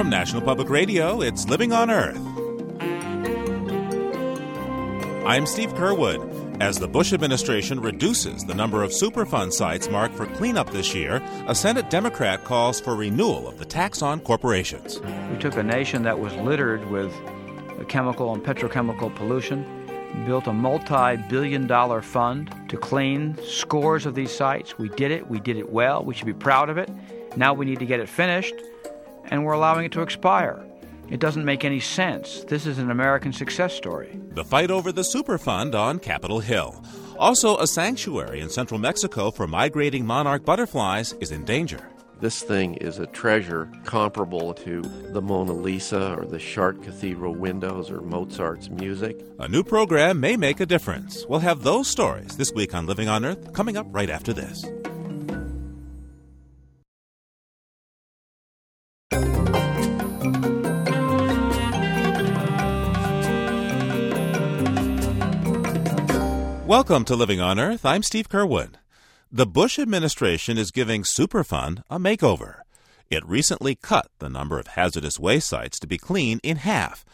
From National Public Radio, it's Living on Earth. I'm Steve Curwood. As the Bush administration reduces the number of Superfund sites marked for cleanup this year, a Senate Democrat calls for renewal of the tax on corporations. We took a nation that was littered with chemical and petrochemical pollution, built a multi billion dollar fund to clean scores of these sites. We did it, we did it well, we should be proud of it. Now we need to get it finished and we're allowing it to expire. It doesn't make any sense. This is an American success story. The fight over the Superfund on Capitol Hill. Also, a sanctuary in central Mexico for migrating monarch butterflies is in danger. This thing is a treasure comparable to the Mona Lisa or the Chartres Cathedral windows or Mozart's music. A new program may make a difference. We'll have those stories this week on Living on Earth coming up right after this. Welcome to Living on Earth. I'm Steve Curwood. The Bush administration is giving Superfund a makeover. It recently cut the number of hazardous waste sites to be cleaned in half.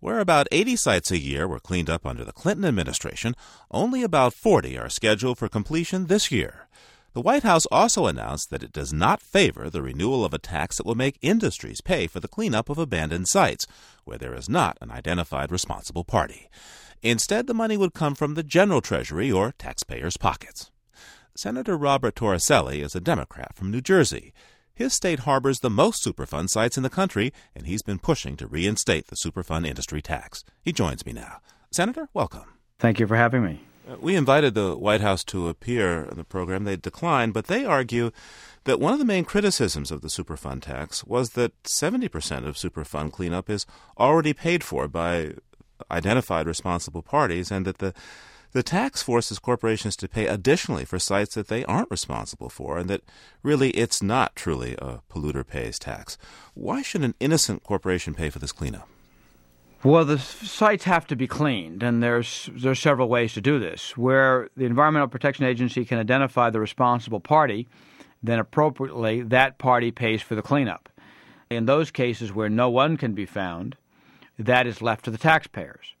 Where about 80 sites a year were cleaned up under the Clinton administration, only about 40 are scheduled for completion this year. The White House also announced that it does not favor the renewal of a tax that will make industries pay for the cleanup of abandoned sites, where there is not an identified responsible party. Instead, the money would come from the general treasury or taxpayers' pockets. Senator Robert Torricelli is a Democrat from New Jersey. His state harbors the most Superfund sites in the country, and he's been pushing to reinstate the Superfund industry tax. He joins me now. Senator, welcome. Thank you for having me. Uh, we invited the White House to appear in the program. They declined, but they argue that one of the main criticisms of the Superfund tax was that 70% of Superfund cleanup is already paid for by identified responsible parties, and that the the tax forces corporations to pay additionally for sites that they aren't responsible for, and that really it's not truly a polluter pays tax. Why should an innocent corporation pay for this cleanup? Well, the sites have to be cleaned, and there's there's several ways to do this. Where the Environmental Protection Agency can identify the responsible party, then appropriately that party pays for the cleanup. In those cases where no one can be found, that is left to the taxpayers.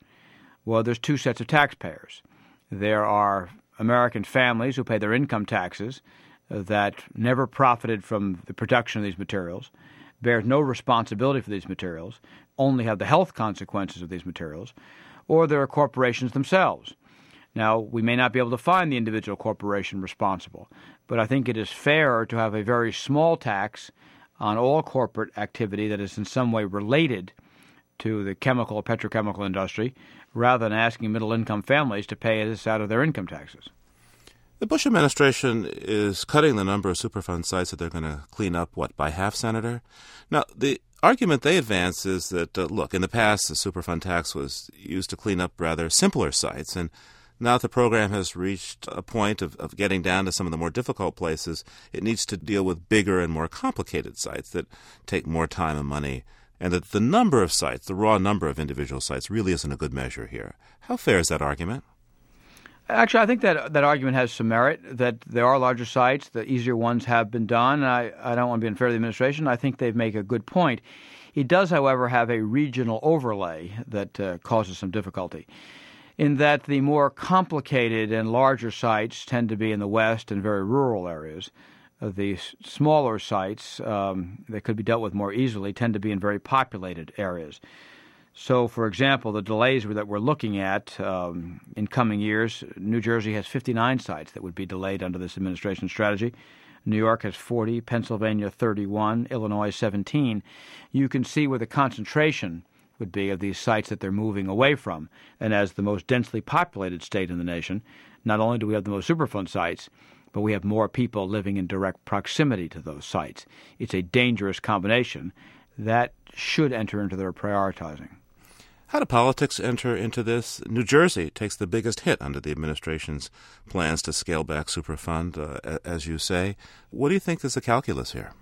Well, there's two sets of taxpayers. There are American families who pay their income taxes that never profited from the production of these materials, bear no responsibility for these materials, only have the health consequences of these materials, or there are corporations themselves. Now, we may not be able to find the individual corporation responsible, but I think it is fair to have a very small tax on all corporate activity that is in some way related to the chemical petrochemical industry rather than asking middle income families to pay this out of their income taxes. The Bush administration is cutting the number of Superfund sites that they're going to clean up, what, by half, Senator? Now, the argument they advance is that, uh, look, in the past, the Superfund tax was used to clean up rather simpler sites, and now that the program has reached a point of, of getting down to some of the more difficult places, it needs to deal with bigger and more complicated sites that take more time and money and that the number of sites, the raw number of individual sites, really isn't a good measure here. How fair is that argument? Actually, I think that that argument has some merit. That there are larger sites, the easier ones have been done. I, I don't want to be unfair to the administration. I think they make a good point. It does, however, have a regional overlay that uh, causes some difficulty. In that the more complicated and larger sites tend to be in the west and very rural areas, the smaller sites um, that could be dealt with more easily tend to be in very populated areas. So, for example, the delays that we're looking at um, in coming years, New Jersey has 59 sites that would be delayed under this administration strategy. New York has 40, Pennsylvania 31, Illinois 17. You can see where the concentration would be of these sites that they're moving away from. And as the most densely populated state in the nation, not only do we have the most Superfund sites, but we have more people living in direct proximity to those sites. It's a dangerous combination that should enter into their prioritizing. How do politics enter into this? New Jersey takes the biggest hit under the administration's plans to scale back Superfund, uh, as you say. What do you think is the calculus here?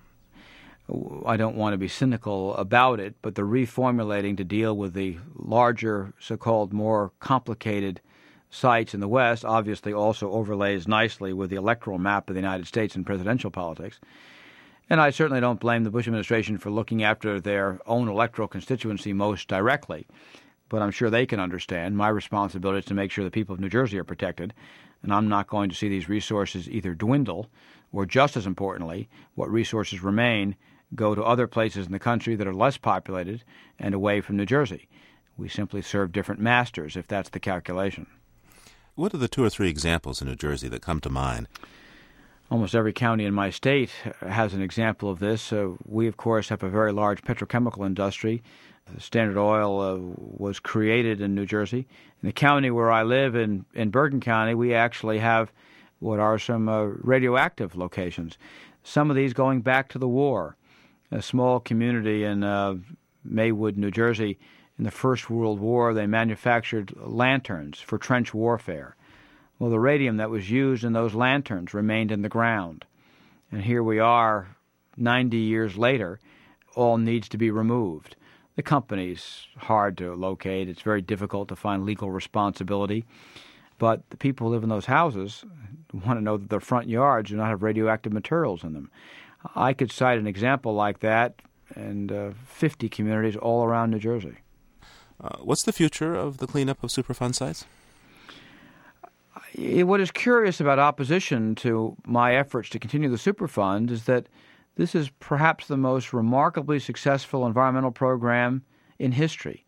I don't want to be cynical about it, but the reformulating to deal with the larger, so called more complicated sites in the West obviously also overlays nicely with the electoral map of the United States in presidential politics. And I certainly don't blame the Bush administration for looking after their own electoral constituency most directly. But I'm sure they can understand my responsibility is to make sure the people of New Jersey are protected. And I'm not going to see these resources either dwindle or, just as importantly, what resources remain go to other places in the country that are less populated and away from New Jersey. We simply serve different masters if that's the calculation. What are the two or three examples in New Jersey that come to mind? Almost every county in my state has an example of this. Uh, we, of course, have a very large petrochemical industry. Standard Oil uh, was created in New Jersey. In the county where I live, in, in Bergen County, we actually have what are some uh, radioactive locations. Some of these going back to the war. A small community in uh, Maywood, New Jersey, in the First World War, they manufactured lanterns for trench warfare. Well, the radium that was used in those lanterns remained in the ground. And here we are, 90 years later, all needs to be removed. The company's hard to locate, it's very difficult to find legal responsibility. But the people who live in those houses want to know that their front yards do not have radioactive materials in them. I could cite an example like that in uh, 50 communities all around New Jersey. Uh, what's the future of the cleanup of Superfund sites? What is curious about opposition to my efforts to continue the Superfund is that this is perhaps the most remarkably successful environmental program in history.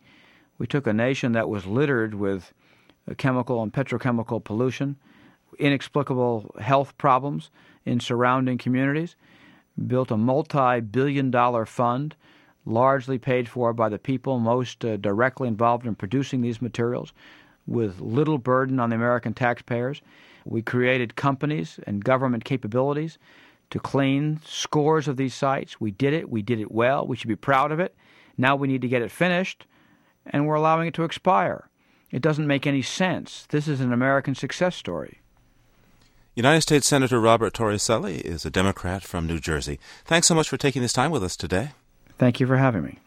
We took a nation that was littered with chemical and petrochemical pollution, inexplicable health problems in surrounding communities, built a multi billion dollar fund largely paid for by the people most uh, directly involved in producing these materials, with little burden on the American taxpayers. We created companies and government capabilities to clean scores of these sites. We did it. We did it well. We should be proud of it. Now we need to get it finished, and we're allowing it to expire. It doesn't make any sense. This is an American success story. United States Senator Robert Torricelli is a Democrat from New Jersey. Thanks so much for taking this time with us today. Thank you for having me.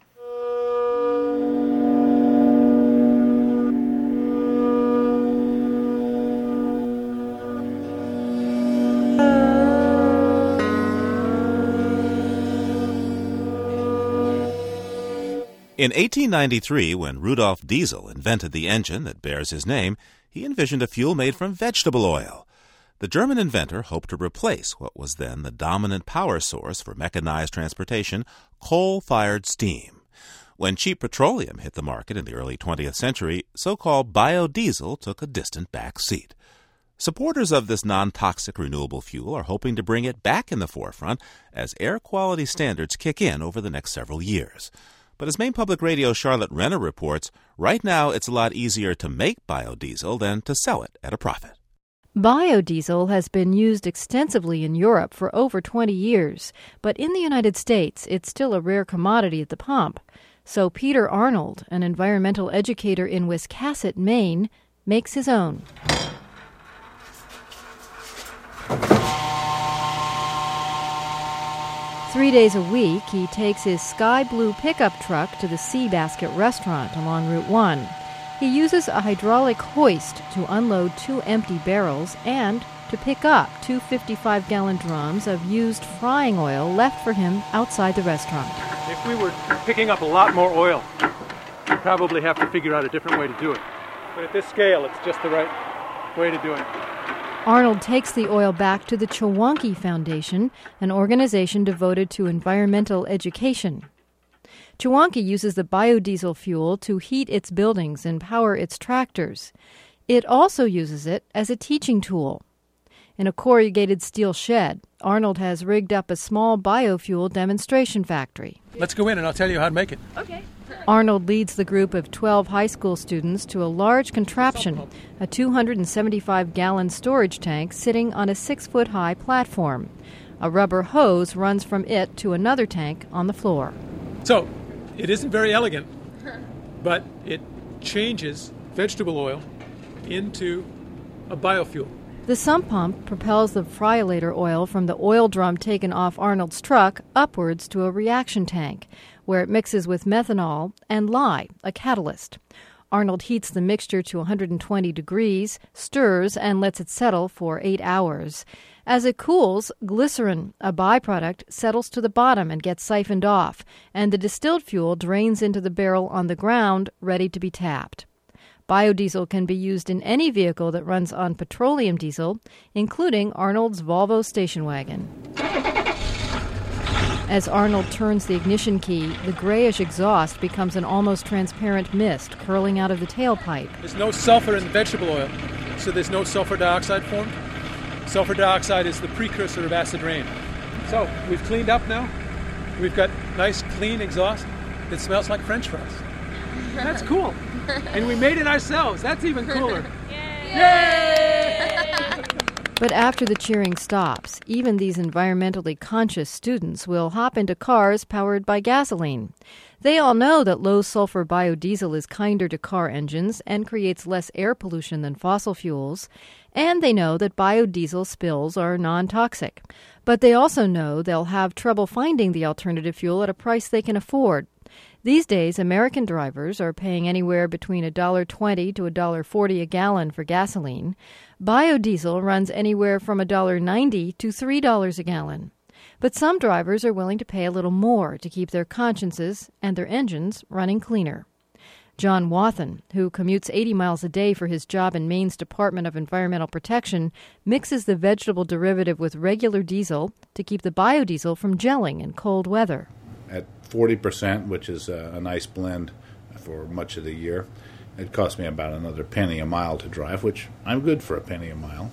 In 1893, when Rudolf Diesel invented the engine that bears his name, he envisioned a fuel made from vegetable oil. The German inventor hoped to replace what was then the dominant power source for mechanized transportation, coal fired steam. When cheap petroleum hit the market in the early 20th century, so called biodiesel took a distant back seat. Supporters of this non toxic renewable fuel are hoping to bring it back in the forefront as air quality standards kick in over the next several years. But as Maine Public Radio Charlotte Renner reports, right now it's a lot easier to make biodiesel than to sell it at a profit. Biodiesel has been used extensively in Europe for over 20 years, but in the United States it's still a rare commodity at the pump. So Peter Arnold, an environmental educator in Wiscasset, Maine, makes his own. Three days a week, he takes his sky blue pickup truck to the Seabasket restaurant along Route 1. He uses a hydraulic hoist to unload two empty barrels and to pick up two 55 gallon drums of used frying oil left for him outside the restaurant. If we were picking up a lot more oil, we'd probably have to figure out a different way to do it. But at this scale, it's just the right way to do it. Arnold takes the oil back to the Chewonki Foundation, an organization devoted to environmental education. Chewonki uses the biodiesel fuel to heat its buildings and power its tractors. It also uses it as a teaching tool. In a corrugated steel shed, Arnold has rigged up a small biofuel demonstration factory. Let's go in and I'll tell you how to make it. Okay. Arnold leads the group of 12 high school students to a large contraption, a 275 gallon storage tank sitting on a six foot high platform. A rubber hose runs from it to another tank on the floor. So, it isn't very elegant, but it changes vegetable oil into a biofuel. The sump pump propels the fryolator oil from the oil drum taken off Arnold's truck upwards to a reaction tank, where it mixes with methanol and lye, a catalyst. Arnold heats the mixture to 120 degrees, stirs, and lets it settle for eight hours. As it cools, glycerin, a byproduct, settles to the bottom and gets siphoned off, and the distilled fuel drains into the barrel on the ground, ready to be tapped. Biodiesel can be used in any vehicle that runs on petroleum diesel, including Arnold's Volvo station wagon. As Arnold turns the ignition key, the grayish exhaust becomes an almost transparent mist curling out of the tailpipe. There's no sulfur in vegetable oil, so there's no sulfur dioxide formed. Sulfur dioxide is the precursor of acid rain. So we've cleaned up now. We've got nice, clean exhaust that smells like French fries. That's cool. and we made it ourselves. That's even cooler. Yay! But after the cheering stops, even these environmentally conscious students will hop into cars powered by gasoline. They all know that low sulfur biodiesel is kinder to car engines and creates less air pollution than fossil fuels, and they know that biodiesel spills are non toxic. But they also know they'll have trouble finding the alternative fuel at a price they can afford. These days, American drivers are paying anywhere between $1.20 to $1.40 a gallon for gasoline. Biodiesel runs anywhere from $1.90 to $3 a gallon. But some drivers are willing to pay a little more to keep their consciences and their engines running cleaner. John Wathen, who commutes 80 miles a day for his job in Maine's Department of Environmental Protection, mixes the vegetable derivative with regular diesel to keep the biodiesel from gelling in cold weather. At 40%, which is a, a nice blend for much of the year, it costs me about another penny a mile to drive, which I'm good for a penny a mile.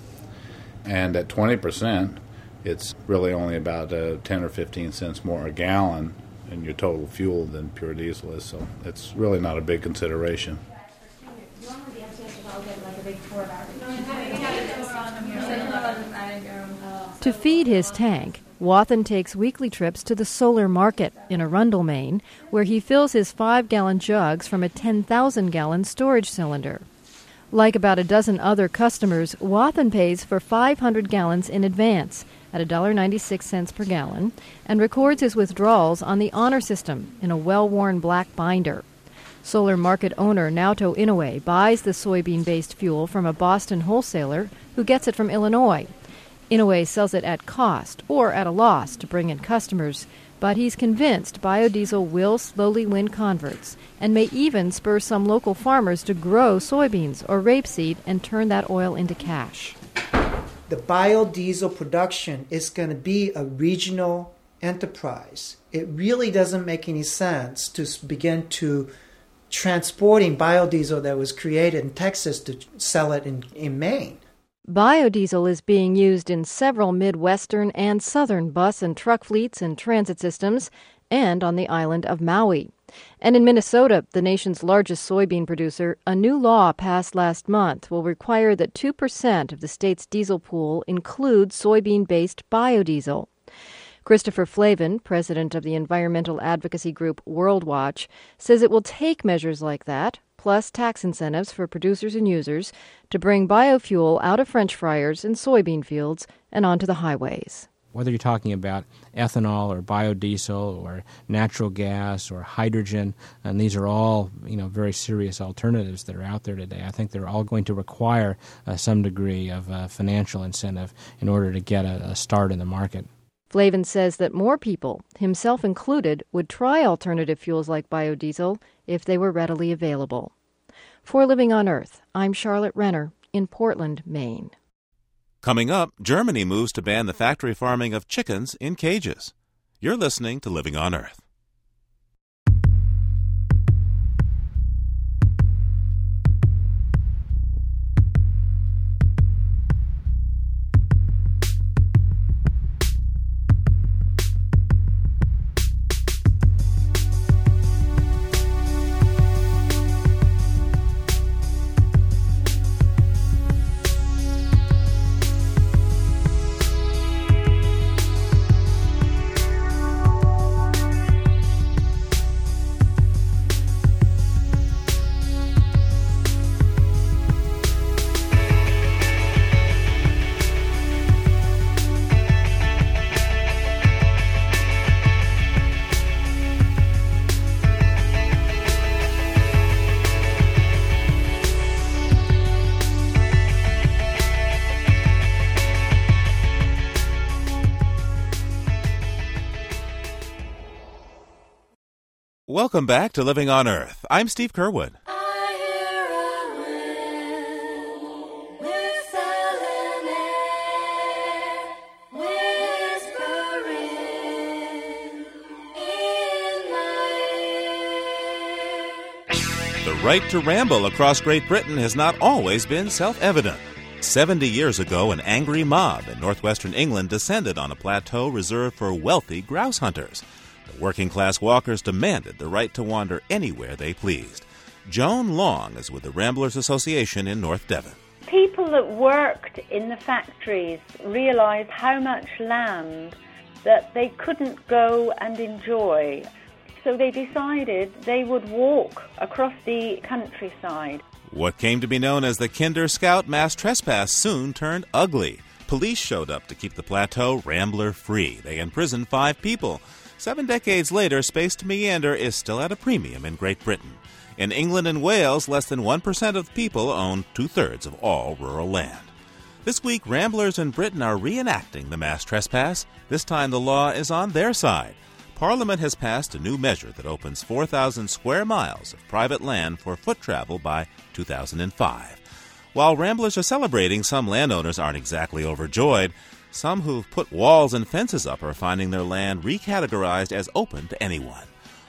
And at 20%, it's really only about uh, 10 or 15 cents more a gallon in your total fuel than pure diesel is, so it's really not a big consideration. To feed his tank, Wathen takes weekly trips to the Solar Market in Arundel, Maine, where he fills his five gallon jugs from a 10,000 gallon storage cylinder. Like about a dozen other customers, Wathen pays for 500 gallons in advance at $1.96 per gallon and records his withdrawals on the honor system in a well worn black binder. Solar market owner Naoto Inoue buys the soybean based fuel from a Boston wholesaler who gets it from Illinois. Inoue sells it at cost or at a loss to bring in customers, but he's convinced biodiesel will slowly win converts and may even spur some local farmers to grow soybeans or rapeseed and turn that oil into cash. The biodiesel production is going to be a regional enterprise. It really doesn't make any sense to begin to transporting biodiesel that was created in Texas to sell it in, in Maine. Biodiesel is being used in several Midwestern and Southern bus and truck fleets and transit systems, and on the island of Maui. And in Minnesota, the nation's largest soybean producer, a new law passed last month will require that 2% of the state's diesel pool include soybean based biodiesel. Christopher Flavin, president of the environmental advocacy group Worldwatch, says it will take measures like that, plus tax incentives for producers and users to bring biofuel out of French fryers and soybean fields and onto the highways. Whether you're talking about ethanol or biodiesel or natural gas or hydrogen, and these are all you know very serious alternatives that are out there today. I think they're all going to require uh, some degree of uh, financial incentive in order to get a, a start in the market. Flavin says that more people, himself included, would try alternative fuels like biodiesel if they were readily available. For Living on Earth, I'm Charlotte Renner in Portland, Maine. Coming up, Germany moves to ban the factory farming of chickens in cages. You're listening to Living on Earth. Welcome back to Living on Earth. I'm Steve Curwood. The right to ramble across Great Britain has not always been self evident. Seventy years ago, an angry mob in northwestern England descended on a plateau reserved for wealthy grouse hunters. Working class walkers demanded the right to wander anywhere they pleased. Joan Long is with the Ramblers Association in North Devon. People that worked in the factories realized how much land that they couldn't go and enjoy so they decided they would walk across the countryside. What came to be known as the Kinder Scout mass trespass soon turned ugly. Police showed up to keep the plateau rambler free. They imprisoned five people. Seven decades later, space to meander is still at a premium in Great Britain. In England and Wales, less than 1% of people own two thirds of all rural land. This week, ramblers in Britain are reenacting the mass trespass. This time, the law is on their side. Parliament has passed a new measure that opens 4,000 square miles of private land for foot travel by 2005. While ramblers are celebrating, some landowners aren't exactly overjoyed. Some who've put walls and fences up are finding their land recategorized as open to anyone.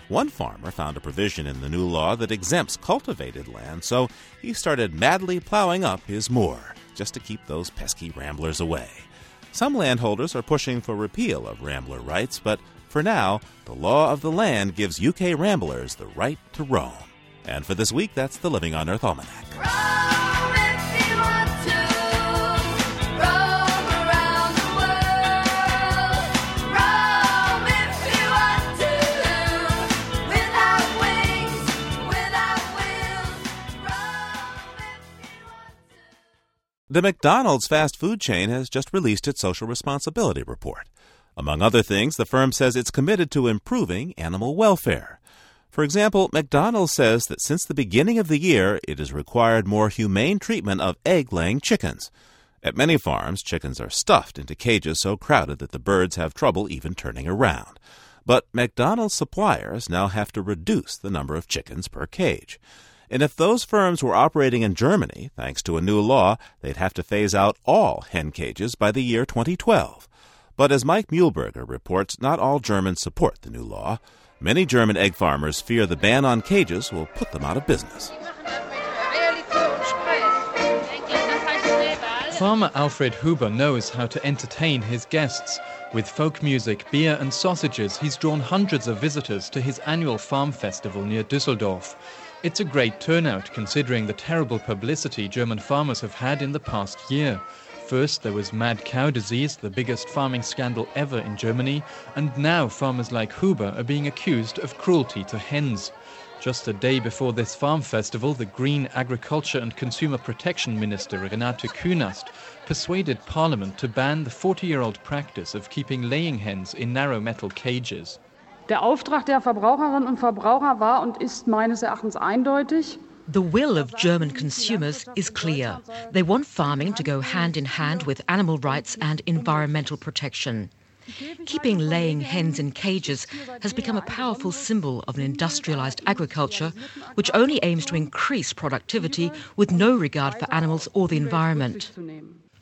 One farmer found a provision in the new law that exempts cultivated land, so he started madly plowing up his moor just to keep those pesky ramblers away. Some landholders are pushing for repeal of rambler rights, but for now, the law of the land gives UK ramblers the right to roam. And for this week, that's the Living on Earth Almanac. The McDonald's fast food chain has just released its social responsibility report. Among other things, the firm says it's committed to improving animal welfare. For example, McDonald's says that since the beginning of the year, it has required more humane treatment of egg laying chickens. At many farms, chickens are stuffed into cages so crowded that the birds have trouble even turning around. But McDonald's suppliers now have to reduce the number of chickens per cage. And if those firms were operating in Germany, thanks to a new law, they'd have to phase out all hen cages by the year 2012. But as Mike Muehlberger reports, not all Germans support the new law. Many German egg farmers fear the ban on cages will put them out of business. Farmer Alfred Huber knows how to entertain his guests. With folk music, beer, and sausages, he's drawn hundreds of visitors to his annual farm festival near Düsseldorf. It's a great turnout considering the terrible publicity German farmers have had in the past year. First, there was mad cow disease, the biggest farming scandal ever in Germany, and now farmers like Huber are being accused of cruelty to hens. Just a day before this farm festival, the Green Agriculture and Consumer Protection Minister Renate Künast persuaded Parliament to ban the 40 year old practice of keeping laying hens in narrow metal cages. Der Auftrag der Verbraucherinnen und Verbraucher war und ist meines Erachtens eindeutig. The will of German consumers is clear. They want farming to go hand in hand with animal rights and environmental protection. Keeping laying hens in cages has become a powerful symbol of an industrialized agriculture which only aims to increase productivity with no regard for animals or the environment.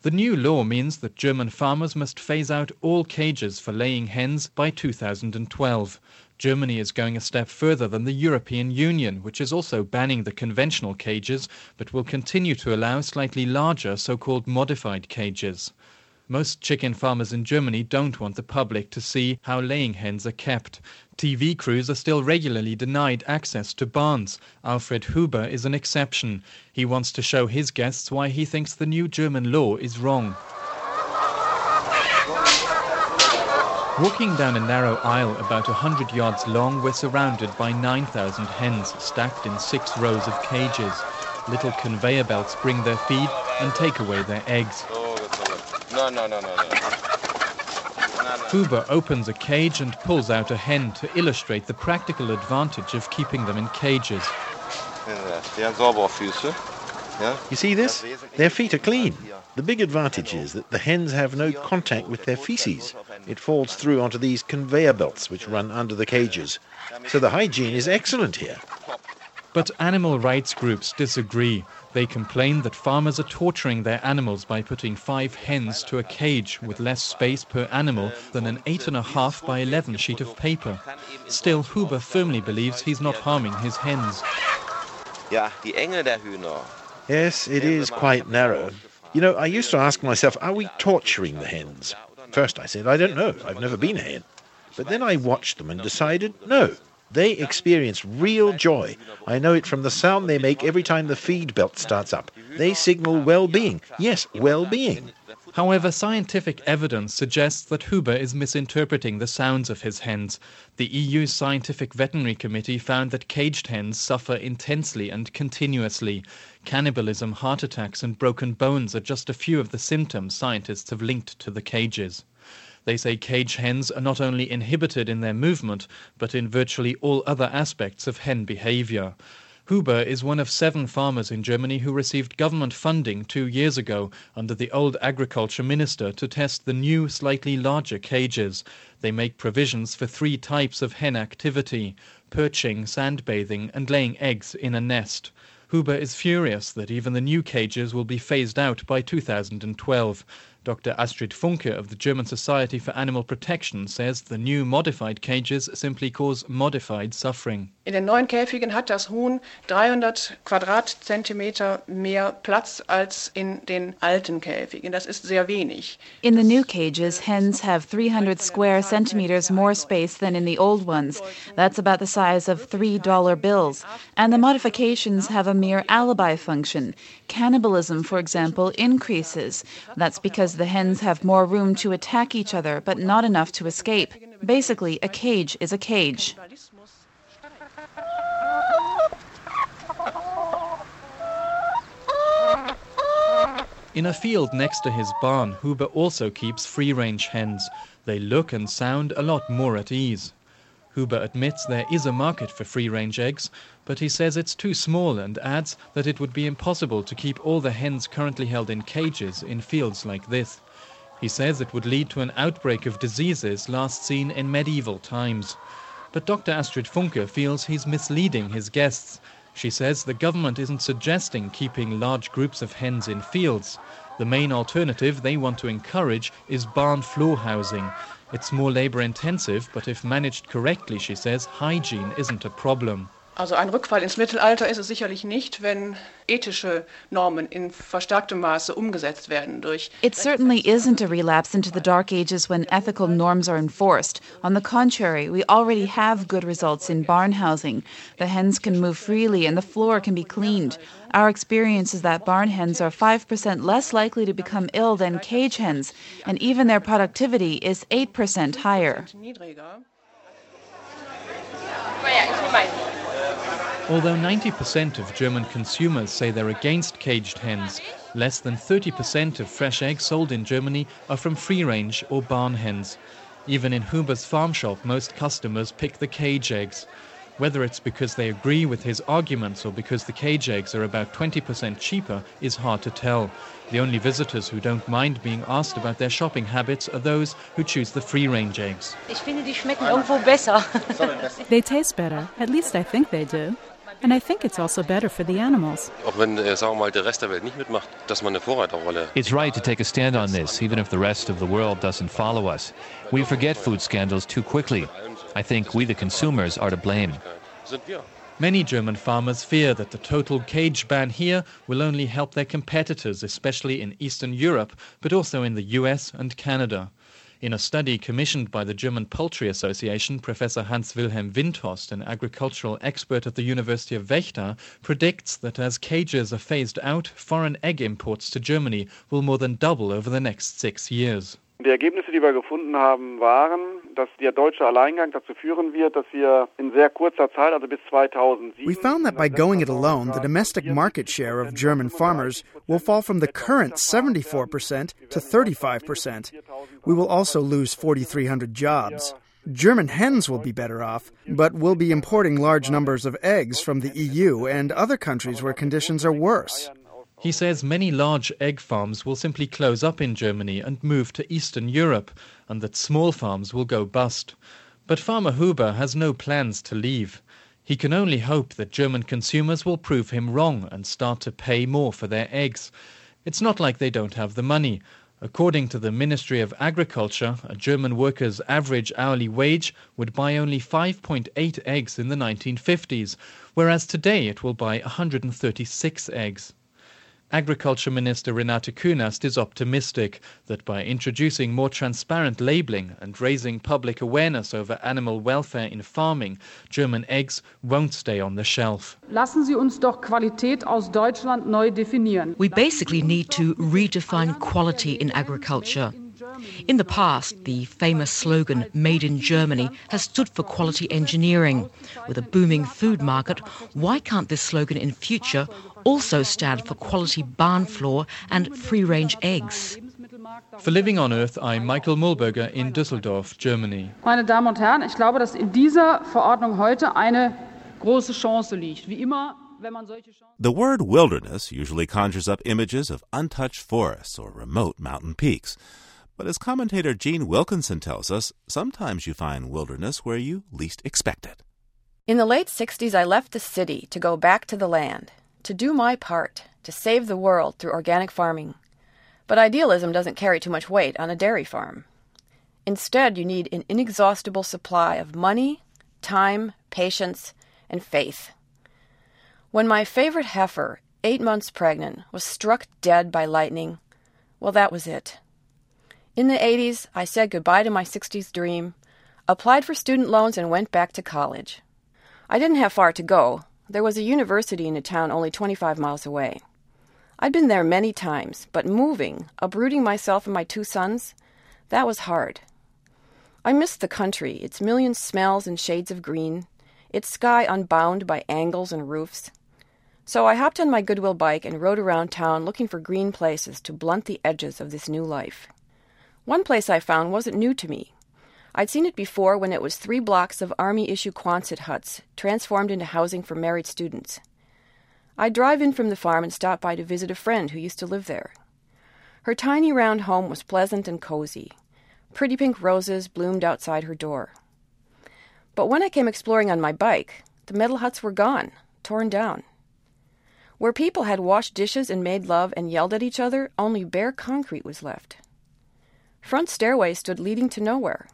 The new law means that German farmers must phase out all cages for laying hens by 2012. Germany is going a step further than the European Union, which is also banning the conventional cages but will continue to allow slightly larger so called modified cages. Most chicken farmers in Germany don't want the public to see how laying hens are kept. TV crews are still regularly denied access to barns. Alfred Huber is an exception. He wants to show his guests why he thinks the new German law is wrong. Walking down a narrow aisle about a hundred yards long, we're surrounded by 9,000 hens stacked in six rows of cages. Little conveyor belts bring their feed and take away their eggs. No, no, no, no, no. Huber opens a cage and pulls out a hen to illustrate the practical advantage of keeping them in cages. You see this? Their feet are clean. The big advantage is that the hens have no contact with their feces. It falls through onto these conveyor belts which run under the cages. So the hygiene is excellent here. But animal rights groups disagree. They complain that farmers are torturing their animals by putting five hens to a cage with less space per animal than an 8.5 by 11 sheet of paper. Still, Huber firmly believes he's not harming his hens. Ja, die Enge der Hühner. Yes, it is quite narrow. You know, I used to ask myself, are we torturing the hens? First I said, I don't know, I've never been a hen. But then I watched them and decided, no, they experience real joy. I know it from the sound they make every time the feed belt starts up. They signal well being. Yes, well being. However, scientific evidence suggests that Huber is misinterpreting the sounds of his hens. The EU's Scientific Veterinary Committee found that caged hens suffer intensely and continuously. Cannibalism, heart attacks, and broken bones are just a few of the symptoms scientists have linked to the cages. They say cage hens are not only inhibited in their movement, but in virtually all other aspects of hen behavior. Huber is one of seven farmers in Germany who received government funding two years ago under the old agriculture minister to test the new, slightly larger cages. They make provisions for three types of hen activity perching, sandbathing, and laying eggs in a nest. Huber is furious that even the new cages will be phased out by 2012. Dr. Astrid Funke of the German Society for Animal Protection says the new modified cages simply cause modified suffering. In den neuen Käfigen hat das Huhn 300 Quadratzentimeter mehr Platz als in den alten Käfigen. Das ist sehr wenig. In the new cages, hens have 300 square centimeters more space than in the old ones. That's about the size of $3 bills. And the modifications have a mere alibi function. Cannibalism, for example, increases. That's because the hens have more room to attack each other, but not enough to escape. Basically, a cage is a cage. In a field next to his barn, Huber also keeps free range hens. They look and sound a lot more at ease. Huber admits there is a market for free range eggs, but he says it's too small and adds that it would be impossible to keep all the hens currently held in cages in fields like this. He says it would lead to an outbreak of diseases last seen in medieval times. But Dr. Astrid Funke feels he's misleading his guests. She says the government isn't suggesting keeping large groups of hens in fields. The main alternative they want to encourage is barn floor housing. It's more labor intensive, but if managed correctly, she says, hygiene isn't a problem. Also ein Rückfall ins Mittelalter ist es sicherlich nicht, wenn ethische Normen in verstärktem Maße umgesetzt werden durch It certainly isn't a relapse into the dark ages when ethical norms are enforced. On the contrary, we already have good results in barn housing. The hens can move freely and the floor can be cleaned. Our experience is that barn hens are 5% less likely to become ill than cage hens, and even their productivity is 8% higher. Although 90% of German consumers say they're against caged hens, less than 30% of fresh eggs sold in Germany are from free range or barn hens. Even in Huber's farm shop, most customers pick the cage eggs. Whether it's because they agree with his arguments or because the cage eggs are about 20% cheaper is hard to tell. The only visitors who don't mind being asked about their shopping habits are those who choose the free range eggs. Ich finde, die schmecken irgendwo besser. They taste better. At least I think they do. And I think it's also better for the animals. Auch wenn, äh, sagen wir mal, der Rest der Welt nicht mitmacht, dass man eine Vorreiterrolle. It's right to take a stand on this, even if the rest of the world doesn't follow us. We forget food scandals too quickly. I think we, the consumers, are to blame. Many German farmers fear that the total cage ban here will only help their competitors, especially in Eastern Europe, but also in the US and Canada. In a study commissioned by the German Poultry Association, Professor Hans Wilhelm Windhorst, an agricultural expert at the University of Vechta, predicts that as cages are phased out, foreign egg imports to Germany will more than double over the next six years. Die Ergebnisse, die wir gefunden haben, waren, dass der deutsche Alleingang dazu führen wird, dass wir in sehr kurzer Zeit, also bis 2007, We found that by going it alone, the domestic market share of German farmers will fall from the current 74% to 35%. We will also lose 4,300 jobs. German hens will be better off, but we'll be importing large numbers of eggs from the EU and other countries where conditions are worse. He says many large egg farms will simply close up in Germany and move to Eastern Europe, and that small farms will go bust. But Farmer Huber has no plans to leave. He can only hope that German consumers will prove him wrong and start to pay more for their eggs. It's not like they don't have the money. According to the Ministry of Agriculture, a German worker's average hourly wage would buy only 5.8 eggs in the 1950s, whereas today it will buy 136 eggs. Agriculture Minister Renate Künast is optimistic that by introducing more transparent labeling and raising public awareness over animal welfare in farming, German eggs won't stay on the shelf. Lassen Sie uns doch Qualität aus Deutschland neu definieren. We basically need to redefine quality in agriculture. In the past, the famous slogan Made in Germany has stood for quality engineering. With a booming food market, why can't this slogan in future also stand for quality barn floor and free range eggs? For Living on Earth, I'm Michael Mulberger in Düsseldorf, Germany. Meine Damen und Herren, ich glaube, dass in dieser Verordnung heute eine große Chance liegt. Wie immer the word wilderness usually conjures up images of untouched forests or remote mountain peaks. But as commentator Jean Wilkinson tells us, sometimes you find wilderness where you least expect it. In the late 60s, I left the city to go back to the land, to do my part, to save the world through organic farming. But idealism doesn't carry too much weight on a dairy farm. Instead, you need an inexhaustible supply of money, time, patience, and faith. When my favorite heifer, eight months pregnant, was struck dead by lightning, well, that was it. In the 80s, I said goodbye to my 60s dream, applied for student loans, and went back to college. I didn't have far to go. There was a university in a town only 25 miles away. I'd been there many times, but moving, uprooting myself and my two sons, that was hard. I missed the country, its million smells and shades of green, its sky unbound by angles and roofs. So I hopped on my Goodwill bike and rode around town looking for green places to blunt the edges of this new life. One place I found wasn't new to me. I'd seen it before when it was three blocks of Army issue Quonset huts, transformed into housing for married students. I'd drive in from the farm and stop by to visit a friend who used to live there. Her tiny round home was pleasant and cozy. Pretty pink roses bloomed outside her door. But when I came exploring on my bike, the metal huts were gone, torn down. Where people had washed dishes and made love and yelled at each other, only bare concrete was left. Front stairways stood leading to nowhere.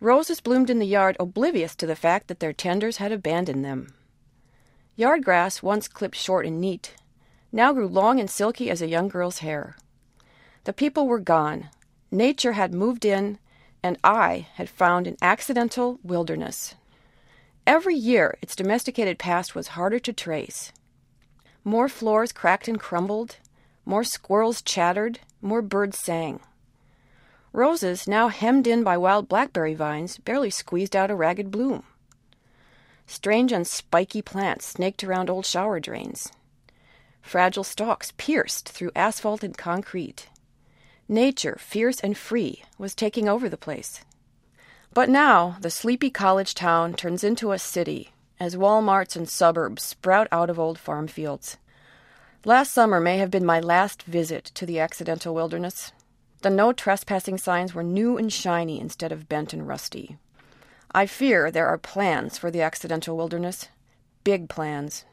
Roses bloomed in the yard, oblivious to the fact that their tenders had abandoned them. Yard grass, once clipped short and neat, now grew long and silky as a young girl's hair. The people were gone. Nature had moved in, and I had found an accidental wilderness. Every year, its domesticated past was harder to trace. More floors cracked and crumbled, more squirrels chattered, more birds sang. Roses, now hemmed in by wild blackberry vines, barely squeezed out a ragged bloom. Strange and spiky plants snaked around old shower drains. Fragile stalks pierced through asphalt and concrete. Nature, fierce and free, was taking over the place. But now the sleepy college town turns into a city as Walmarts and suburbs sprout out of old farm fields. Last summer may have been my last visit to the accidental wilderness. The no trespassing signs were new and shiny instead of bent and rusty. I fear there are plans for the accidental wilderness. Big plans.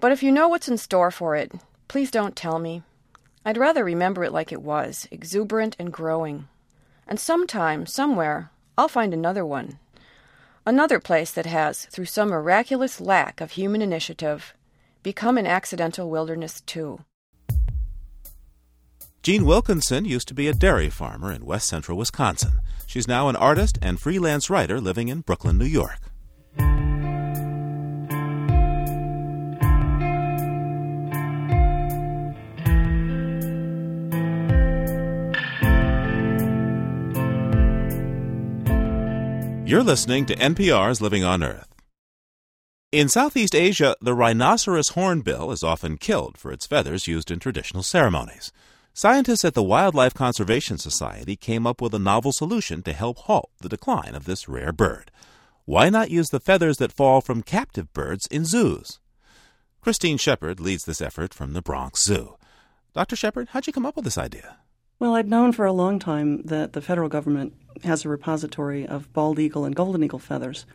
But if you know what's in store for it, please don't tell me. I'd rather remember it like it was, exuberant and growing. And sometime, somewhere, I'll find another one. Another place that has, through some miraculous lack of human initiative, become an accidental wilderness too. Jean Wilkinson used to be a dairy farmer in west central Wisconsin. She's now an artist and freelance writer living in Brooklyn, New York. You're listening to NPR's Living on Earth. In Southeast Asia, the rhinoceros hornbill is often killed for its feathers used in traditional ceremonies. Scientists at the Wildlife Conservation Society came up with a novel solution to help halt the decline of this rare bird. Why not use the feathers that fall from captive birds in zoos? Christine Sheppard leads this effort from the Bronx Zoo. Dr. Sheppard, how'd you come up with this idea? Well, I'd known for a long time that the federal government has a repository of bald eagle and golden eagle feathers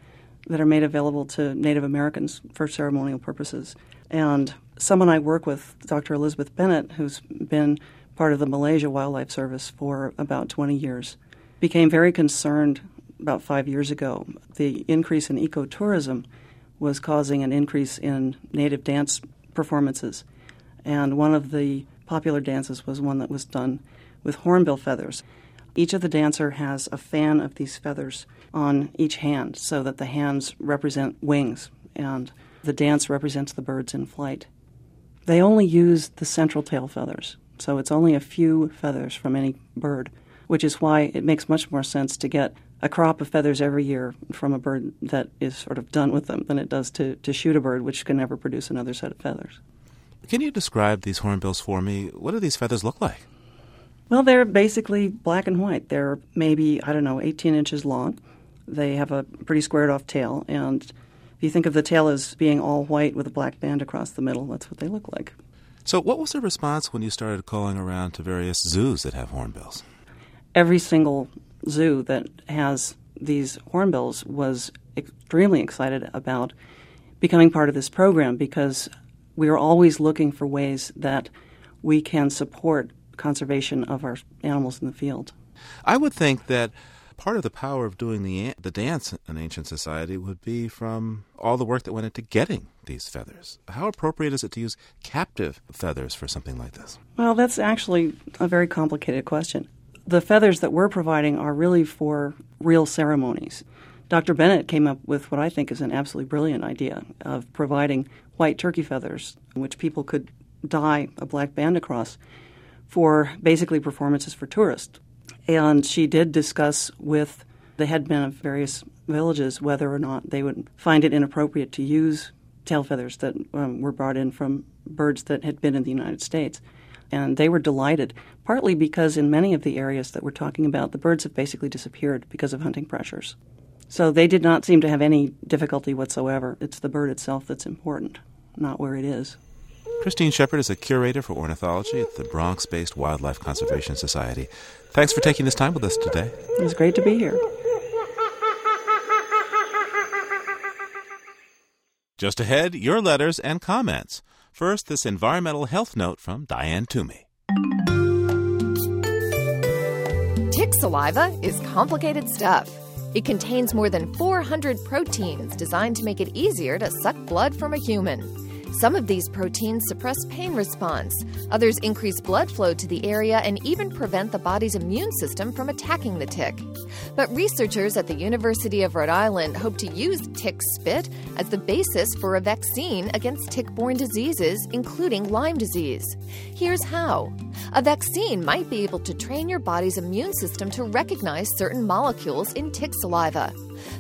that are made available to Native Americans for ceremonial purposes. And someone I work with, Dr. Elizabeth Bennett, who's been part of the Malaysia Wildlife Service for about 20 years, became very concerned about five years ago. The increase in ecotourism was causing an increase in native dance performances. And one of the popular dances was one that was done with hornbill feathers. Each of the dancer has a fan of these feathers on each hand so that the hands represent wings and the dance represents the birds in flight. They only use the central tail feathers, so it's only a few feathers from any bird, which is why it makes much more sense to get a crop of feathers every year from a bird that is sort of done with them than it does to, to shoot a bird which can never produce another set of feathers. Can you describe these hornbills for me? What do these feathers look like? Well, they're basically black and white. They're maybe, I don't know, 18 inches long. They have a pretty squared off tail. And if you think of the tail as being all white with a black band across the middle, that's what they look like. So, what was the response when you started calling around to various zoos that have hornbills? Every single zoo that has these hornbills was extremely excited about becoming part of this program because we are always looking for ways that we can support conservation of our animals in the field. I would think that part of the power of doing the the dance in ancient society would be from all the work that went into getting these feathers. How appropriate is it to use captive feathers for something like this? Well, that's actually a very complicated question. The feathers that we're providing are really for real ceremonies. Dr. Bennett came up with what I think is an absolutely brilliant idea of providing white turkey feathers, which people could dye a black band across for basically performances for tourists. And she did discuss with the headmen of various villages whether or not they would find it inappropriate to use tail feathers that um, were brought in from birds that had been in the United States. And they were delighted, partly because in many of the areas that we're talking about, the birds have basically disappeared because of hunting pressures. So they did not seem to have any difficulty whatsoever. It's the bird itself that's important, not where it is. Christine Sheppard is a curator for ornithology at the Bronx based Wildlife Conservation Society. Thanks for taking this time with us today. It was great to be here. Just ahead, your letters and comments. First, this environmental health note from Diane Toomey. Tick saliva is complicated stuff. It contains more than 400 proteins designed to make it easier to suck blood from a human. Some of these proteins suppress pain response, others increase blood flow to the area and even prevent the body's immune system from attacking the tick. But researchers at the University of Rhode Island hope to use tick spit as the basis for a vaccine against tick borne diseases, including Lyme disease. Here's how a vaccine might be able to train your body's immune system to recognize certain molecules in tick saliva.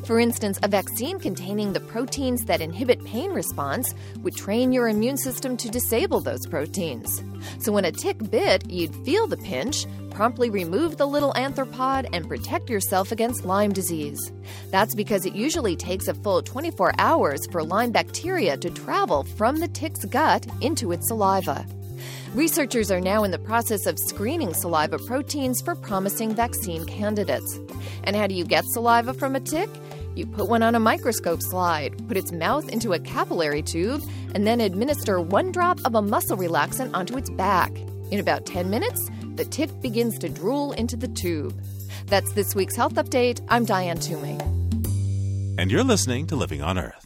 For instance, a vaccine containing the proteins that inhibit pain response would train your immune system to disable those proteins. So when a tick bit, you'd feel the pinch, promptly remove the little arthropod, and protect yourself against Lyme disease. That's because it usually takes a full 24 hours for Lyme bacteria to travel from the tick's gut into its saliva. Researchers are now in the process of screening saliva proteins for promising vaccine candidates. And how do you get saliva from a tick? You put one on a microscope slide, put its mouth into a capillary tube, and then administer one drop of a muscle relaxant onto its back. In about 10 minutes, the tick begins to drool into the tube. That's this week's Health Update. I'm Diane Toomey. And you're listening to Living on Earth.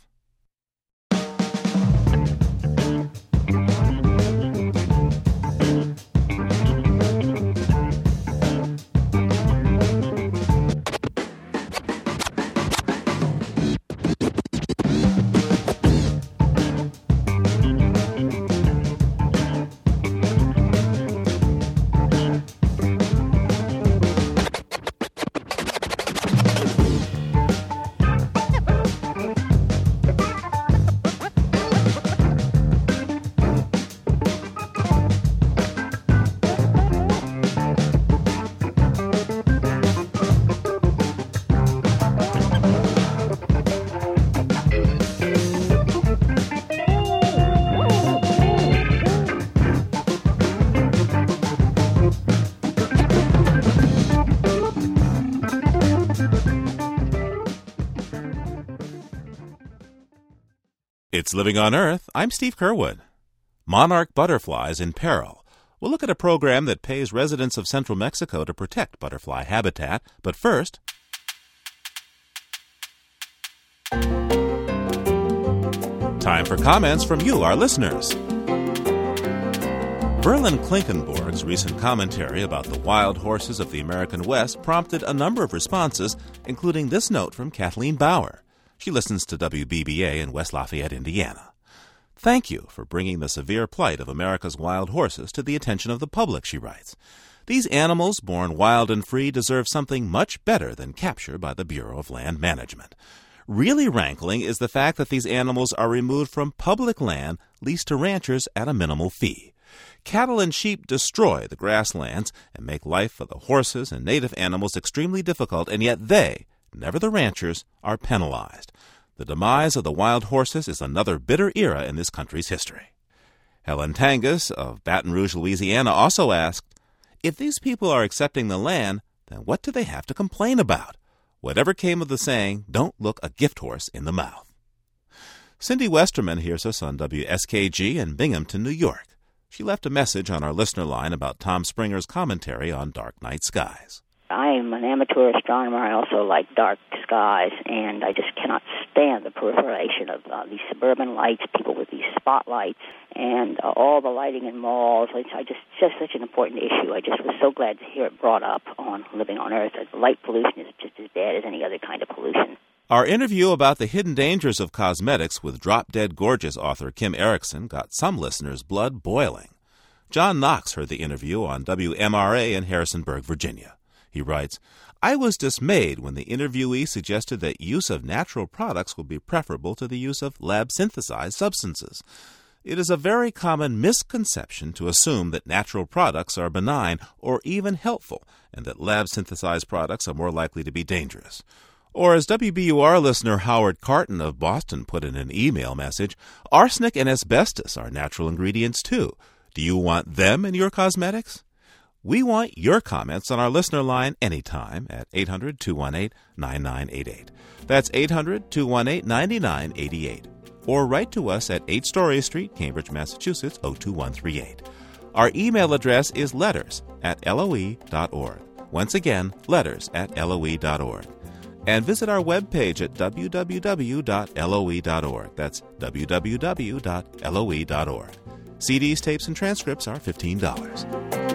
It's Living on Earth. I'm Steve Curwood. Monarch butterflies in peril. We'll look at a program that pays residents of central Mexico to protect butterfly habitat. But first, time for comments from you, our listeners. Verlyn Klinkenborg's recent commentary about the wild horses of the American West prompted a number of responses, including this note from Kathleen Bauer. She listens to WBAA in West Lafayette, Indiana. Thank you for bringing the severe plight of America's wild horses to the attention of the public, she writes. These animals, born wild and free, deserve something much better than capture by the Bureau of Land Management. Really rankling is the fact that these animals are removed from public land leased to ranchers at a minimal fee. Cattle and sheep destroy the grasslands and make life for the horses and native animals extremely difficult, and yet they, never the ranchers, are penalized. The demise of the wild horses is another bitter era in this country's history. Helen Tangus of Baton Rouge, Louisiana, also asked If these people are accepting the land, then what do they have to complain about? Whatever came of the saying, don't look a gift horse in the mouth. Cindy Westerman hears us on WSKG in Binghamton, New York. She left a message on our listener line about Tom Springer's commentary on dark night skies. I'm an amateur astronomer. I also like dark skies, and I just cannot stand the proliferation of uh, these suburban lights, people with these spotlights, and uh, all the lighting in malls. It's I just just such an important issue. I just was so glad to hear it brought up on Living on Earth. Light pollution is just as bad as any other kind of pollution. Our interview about the hidden dangers of cosmetics with Drop Dead Gorgeous author Kim Erickson got some listeners' blood boiling. John Knox heard the interview on WMRA in Harrisonburg, Virginia. He writes, I was dismayed when the interviewee suggested that use of natural products would be preferable to the use of lab synthesized substances. It is a very common misconception to assume that natural products are benign or even helpful, and that lab synthesized products are more likely to be dangerous. Or, as WBUR listener Howard Carton of Boston put in an email message, arsenic and asbestos are natural ingredients too. Do you want them in your cosmetics? We want your comments on our listener line anytime at 800 218 9988. That's 800 218 9988. Or write to us at 8 Story Street, Cambridge, Massachusetts 02138. Our email address is letters at loe.org. Once again, letters at loe.org and visit our webpage at www.loe.org. That's www.loe.org. CDs, tapes, and transcripts are $15.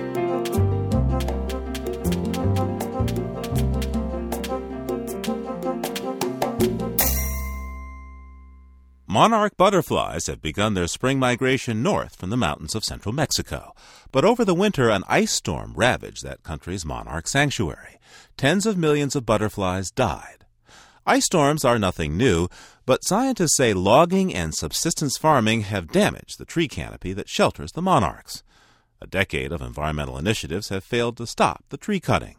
Monarch butterflies have begun their spring migration north from the mountains of central Mexico. But over the winter, an ice storm ravaged that country's monarch sanctuary. Tens of millions of butterflies died. Ice storms are nothing new, but scientists say logging and subsistence farming have damaged the tree canopy that shelters the monarchs. A decade of environmental initiatives have failed to stop the tree cutting.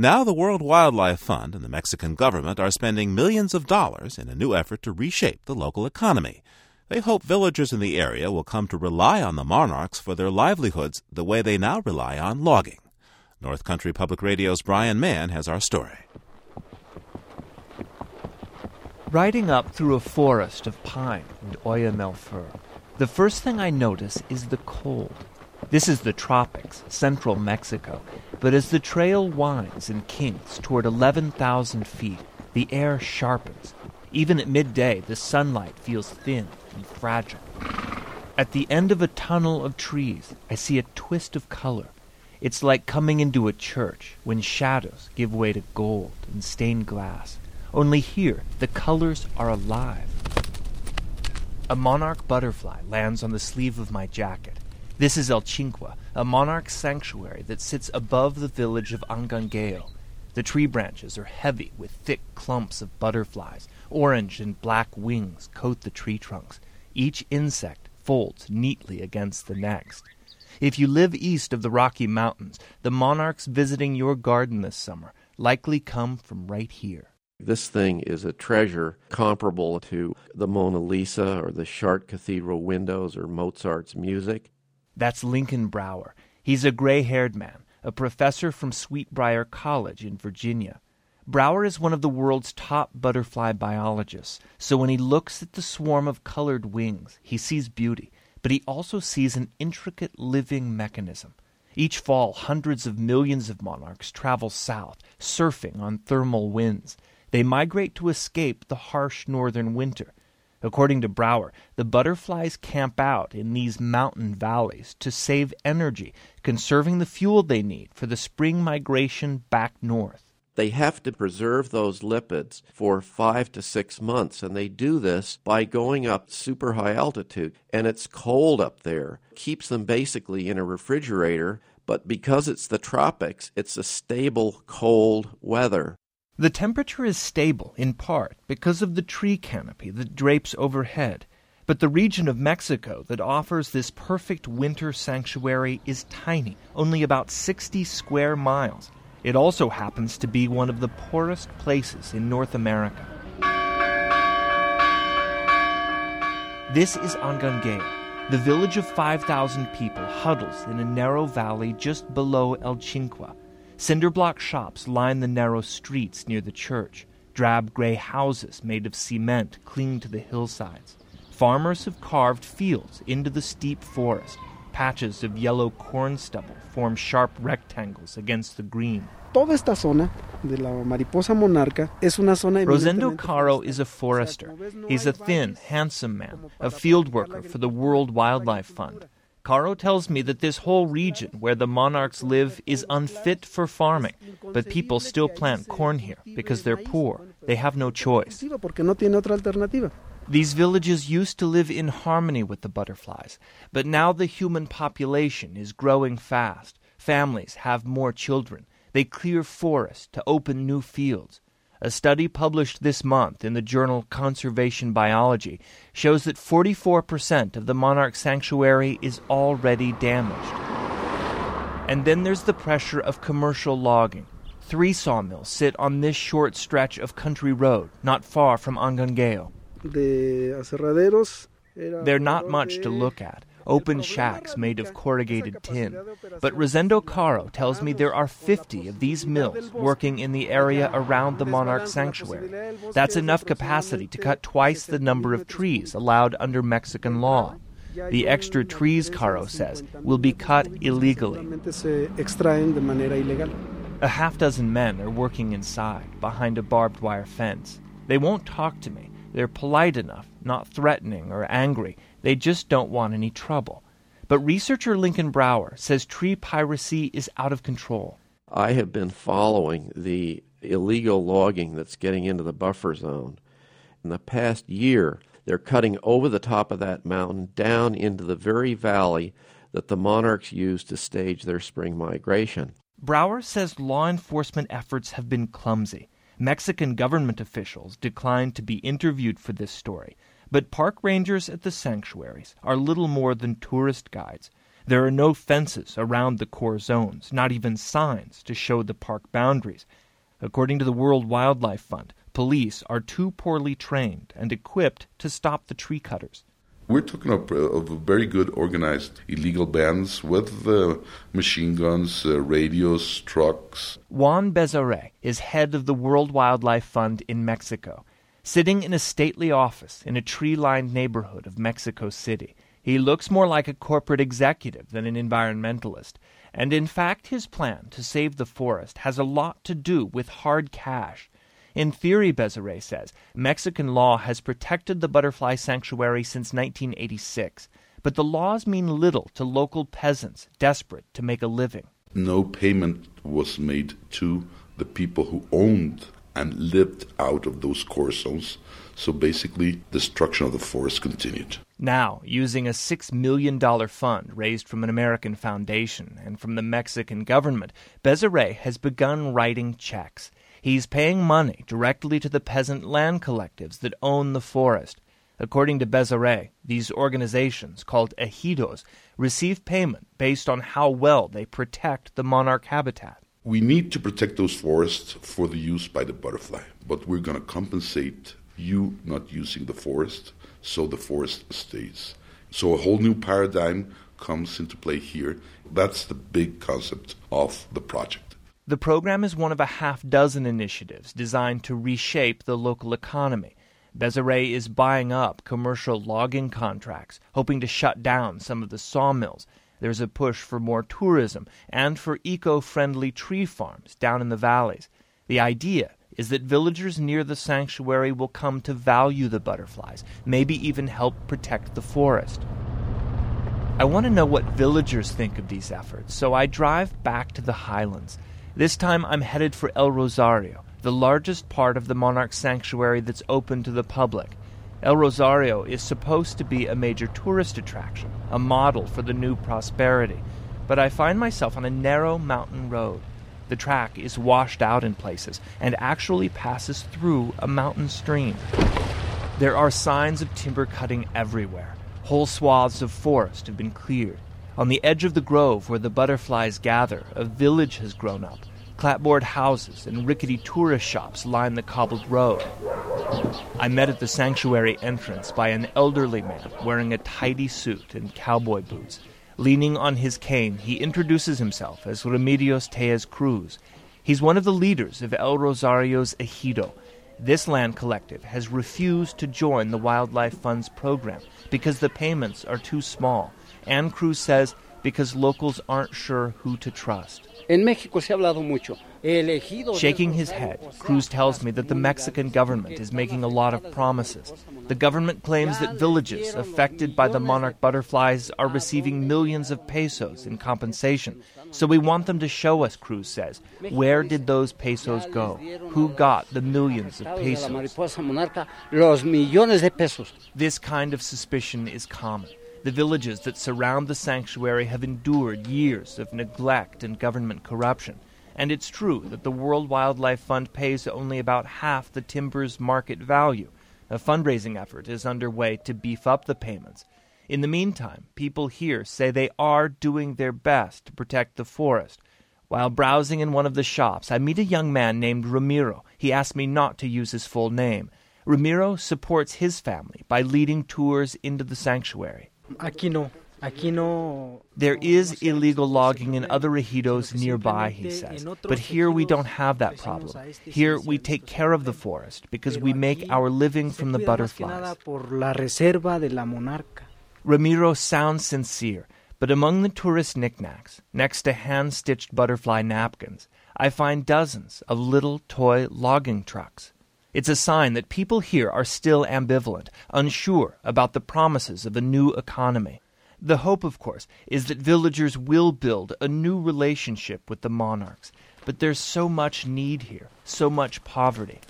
Now, the World Wildlife Fund and the Mexican government are spending millions of dollars in a new effort to reshape the local economy. They hope villagers in the area will come to rely on the monarchs for their livelihoods the way they now rely on logging. North Country Public Radio's Brian Mann has our story. Riding up through a forest of pine and oyamel fir, the first thing I notice is the cold. This is the tropics, central Mexico, but as the trail winds and kinks toward 11,000 feet, the air sharpens. Even at midday, the sunlight feels thin and fragile. At the end of a tunnel of trees, I see a twist of color. It's like coming into a church when shadows give way to gold and stained glass. Only here, the colors are alive. A monarch butterfly lands on the sleeve of my jacket. This is El Chincua, a monarch sanctuary that sits above the village of Angangueo. The tree branches are heavy with thick clumps of butterflies. Orange and black wings coat the tree trunks. Each insect folds neatly against the next. If you live east of the Rocky Mountains, the monarchs visiting your garden this summer likely come from right here. This thing is a treasure comparable to the Mona Lisa or the Chartres Cathedral windows or Mozart's music. That's Lincoln Brower. He's a gray haired man, a professor from Sweet Briar College in Virginia. Brower is one of the world's top butterfly biologists, so when he looks at the swarm of colored wings, he sees beauty, but he also sees an intricate living mechanism. Each fall, hundreds of millions of monarchs travel south, surfing on thermal winds. They migrate to escape the harsh northern winter. According to Brower, the butterflies camp out in these mountain valleys to save energy, conserving the fuel they need for the spring migration back north. They have to preserve those lipids for five to six months, and they do this by going up super high altitude. And it's cold up there, keeps them basically in a refrigerator, but because it's the tropics, it's a stable, cold weather. The temperature is stable, in part, because of the tree canopy that drapes overhead. But the region of Mexico that offers this perfect winter sanctuary is tiny, only about 60 square miles. It also happens to be one of the poorest places in North America. This is Angangueo. The village of 5,000 people huddles in a narrow valley just below El Chincua. Cinderblock shops line the narrow streets near the church. Drab gray houses made of cement cling to the hillsides. Farmers have carved fields into the steep forest. Patches of yellow corn stubble form sharp rectangles against the green. Toda esta zona de la mariposa monarca es una zona Rosendo Caro is a forester. He's a thin, handsome man, a field worker for the World Wildlife Fund. Caro tells me that this whole region where the monarchs live is unfit for farming, but people still plant corn here because they're poor. They have no choice. These villages used to live in harmony with the butterflies, but now the human population is growing fast. Families have more children. They clear forests to open new fields. A study published this month in the journal Conservation Biology shows that 44% of the monarch sanctuary is already damaged. And then there's the pressure of commercial logging. Three sawmills sit on this short stretch of country road, not far from Angangueo. They're not much to look at, open shacks made of corrugated tin. But Rosendo Caro tells me there are 50 of these mills working in the area around the monarch sanctuary. That's enough capacity to cut twice the number of trees allowed under Mexican law. The extra trees, Caro says, will be cut illegally. A half dozen men are working inside, behind a barbed wire fence. They won't talk to me. They're polite enough, not threatening or angry. They just don't want any trouble. But researcher Lincoln Brower says tree piracy is out of control. I have been following the illegal logging that's getting into the buffer zone. In the past year, they're cutting over the top of that mountain down into the very valley that the monarchs use to stage their spring migration. Brower says law enforcement efforts have been clumsy. Mexican government officials declined to be interviewed for this story, but park rangers at the sanctuaries are little more than tourist guides. There are no fences around the core zones, not even signs to show the park boundaries. According to the World Wildlife Fund, police are too poorly trained and equipped to stop the tree cutters. We're talking of, of very good organized illegal bands with uh, machine guns, uh, radios, trucks. Juan Bezaury is head of the World Wildlife Fund in Mexico. Sitting in a stately office in a tree lined neighborhood of Mexico City, he looks more like a corporate executive than an environmentalist. And in fact, his plan to save the forest has a lot to do with hard cash. In theory, Bezaury says, Mexican law has protected the butterfly sanctuary since 1986, but the laws mean little to local peasants desperate to make a living. No payment was made to the people who owned and lived out of those core zones. So basically, destruction of the forest continued. Now, using a $6 million fund raised from an American foundation and from the Mexican government, Bezaury has begun writing checks. He's paying money directly to the peasant land collectives that own the forest. According to Bezaury, these organizations, called ejidos, receive payment based on how well they protect the monarch habitat. We need to protect those forests for the use by the butterfly, but we're going to compensate you not using the forest so the forest stays. So a whole new paradigm comes into play here. That's the big concept of the project. The program is one of a half dozen initiatives designed to reshape the local economy. Bezaury is buying up commercial logging contracts, hoping to shut down some of the sawmills. There's a push for more tourism and for eco friendly tree farms down in the valleys. The idea is that villagers near the sanctuary will come to value the butterflies, maybe even help protect the forest. I want to know what villagers think of these efforts, so I drive back to the highlands. This time I'm headed for El Rosario, the largest part of the monarch sanctuary that's open to the public. El Rosario is supposed to be a major tourist attraction, a model for the new prosperity, but I find myself on a narrow mountain road. The track is washed out in places and actually passes through a mountain stream. There are signs of timber cutting everywhere. Whole swaths of forest have been cleared. On the edge of the grove where the butterflies gather, a village has grown up. Clapboard houses and rickety tourist shops line the cobbled road. I met at the sanctuary entrance by an elderly man wearing a tidy suit and cowboy boots. Leaning on his cane, he introduces himself as Remedios Tellez Cruz. He's one of the leaders of El Rosario's Ejido. This land collective has refused to join the Wildlife Fund's program because the payments are too small. And Cruz says because locals aren't sure who to trust. En México se ha hablado mucho. Shaking his head, Cruz tells me that the Mexican government is making a lot of promises. The government claims that villages affected by the monarch butterflies are receiving millions of pesos in compensation. So we want them to show us, Cruz says. Where did those pesos go? Who got the millions of pesos? This kind of suspicion is common. The villages that surround the sanctuary have endured years of neglect and government corruption. And it's true that the World Wildlife Fund pays only about half the timber's market value. A fundraising effort is underway to beef up the payments. In the meantime, people here say they are doing their best to protect the forest. While browsing in one of the shops, I meet a young man named Ramiro. He asked me not to use his full name. Ramiro supports his family by leading tours into the sanctuary. Aquí no. There is illegal logging in other ejidos nearby, he says, but here we don't have that problem. Here we take care of the forest because we make our living from the butterflies. Ramiro sounds sincere, but among the tourist knickknacks, next to hand stitched butterfly napkins, I find dozens of little toy logging trucks. It's a sign that people here are still ambivalent, unsure about the promises of a new economy. The hope, of course, is that villagers will build a new relationship with the monarchs, but there's so much need here, so much poverty.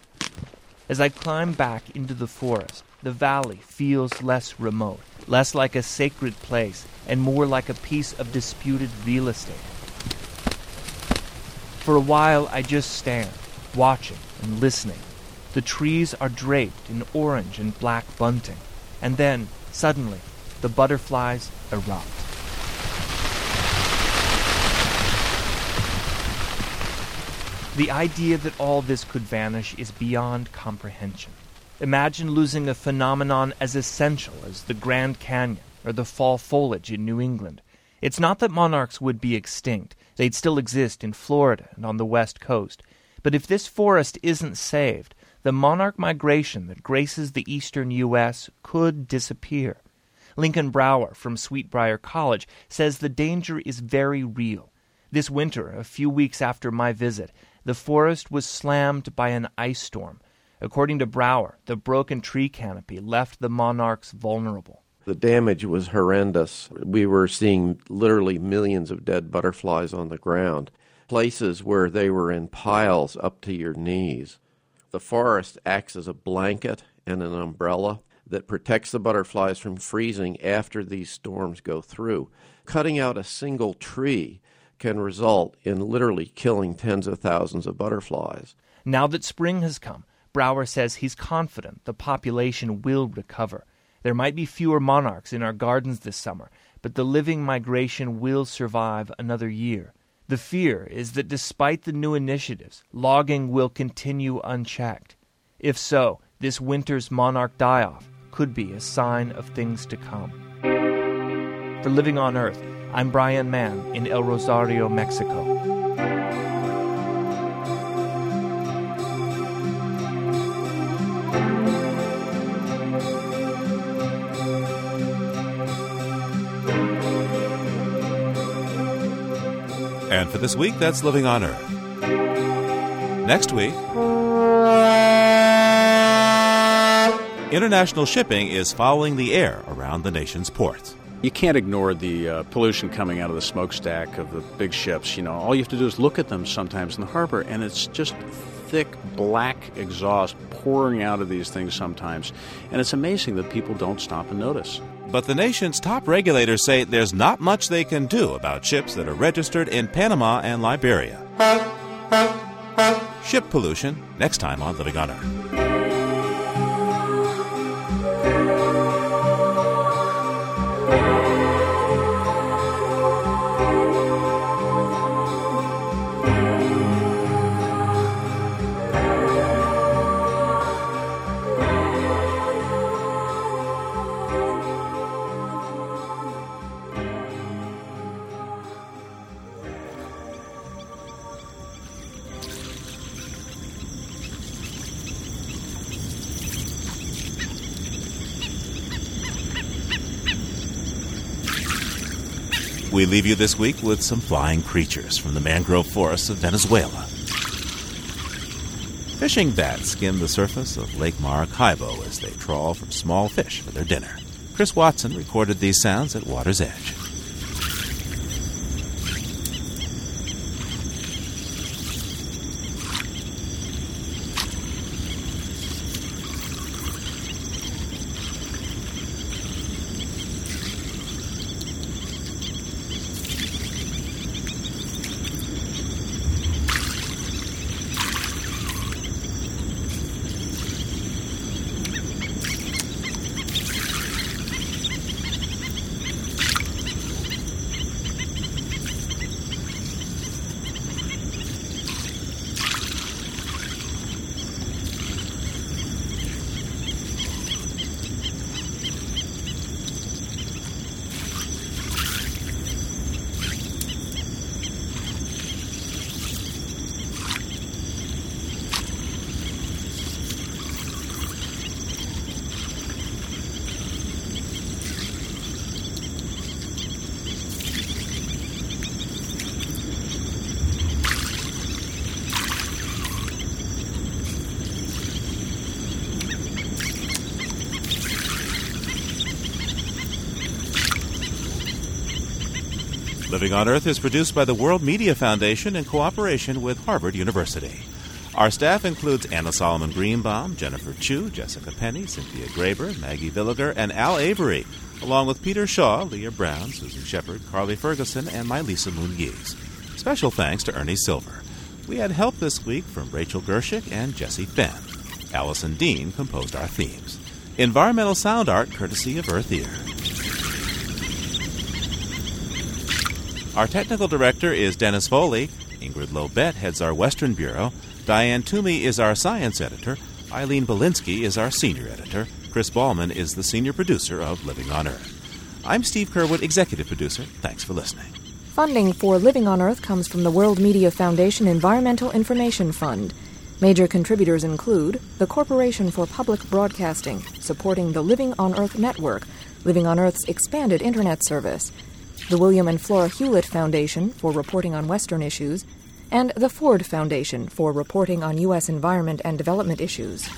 As I climb back into the forest, the valley feels less remote, less like a sacred place, and more like a piece of disputed real estate. For a while, I just stand, watching and listening. The trees are draped in orange and black bunting, and then, suddenly, the butterflies erupt. The idea that all this could vanish is beyond comprehension. Imagine losing a phenomenon as essential as the Grand Canyon or the fall foliage in New England. It's not that monarchs would be extinct, they'd still exist in Florida and on the West Coast. But if this forest isn't saved, the monarch migration that graces the eastern U.S. could disappear. Lincoln Brower from Sweet Briar College says the danger is very real. This winter, a few weeks after my visit, the forest was slammed by an ice storm. According to Brower, the broken tree canopy left the monarchs vulnerable. The damage was horrendous. We were seeing literally millions of dead butterflies on the ground, places where they were in piles up to your knees. The forest acts as a blanket and an umbrella that protects the butterflies from freezing after these storms go through. Cutting out a single tree can result in literally killing tens of thousands of butterflies. Now that spring has come, Brower says he's confident the population will recover. There might be fewer monarchs in our gardens this summer, but the living migration will survive another year. The fear is that despite the new initiatives, logging will continue unchecked. If so, this winter's monarch die off could be a sign of things to come. For Living on Earth, I'm Brian Mann in El Rosario, Mexico. And for this week, that's Living on Earth. Next week, international shipping is fouling the air around the nation's ports. You can't ignore the uh, pollution coming out of the smokestack of the big ships. You know, all you have to do is look at them sometimes in the harbor, and it's just thick black exhaust pouring out of these things sometimes. And it's amazing that people don't stop and notice. But the nation's top regulators say there's not much they can do about ships that are registered in Panama and Liberia. Ship pollution, next time on Living on Earth. We leave you this week with some flying creatures from the mangrove forests of Venezuela. Fishing bats skim the surface of Lake Maracaibo as they trawl for small fish for their dinner. Chris Watson recorded these sounds at Water's Edge. Living on Earth is produced by the World Media Foundation in cooperation with Harvard University. Our staff includes Anna Solomon Greenbaum, Jennifer Chu, Jessica Penny, Cynthia Graber, Maggie Villiger, and Al Avery, along with Peter Shaw, Leah Brown, Susan Shepard, Carly Ferguson, and Milisa Muniz. Special thanks to Ernie Silver. We had help this week from Rachel Gershik and Jesse Fenn. Allison Dean composed our themes. Environmental sound art courtesy of Earth Ear. Our technical director is Dennis Foley. Ingrid Lobet heads our Western Bureau. Diane Toomey is our science editor. Eileen Bolinsky is our senior editor. Chris Ballman is the senior producer of Living on Earth. I'm Steve Curwood, executive producer. Thanks for listening. Funding for Living on Earth comes from the World Media Foundation Environmental Information Fund. Major contributors include the Corporation for Public Broadcasting, supporting the Living on Earth network, Living on Earth's expanded Internet service, the William and Flora Hewlett Foundation for reporting on Western issues, and the Ford Foundation for reporting on U.S. environment and development issues.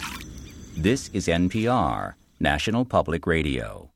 This is NPR, National Public Radio.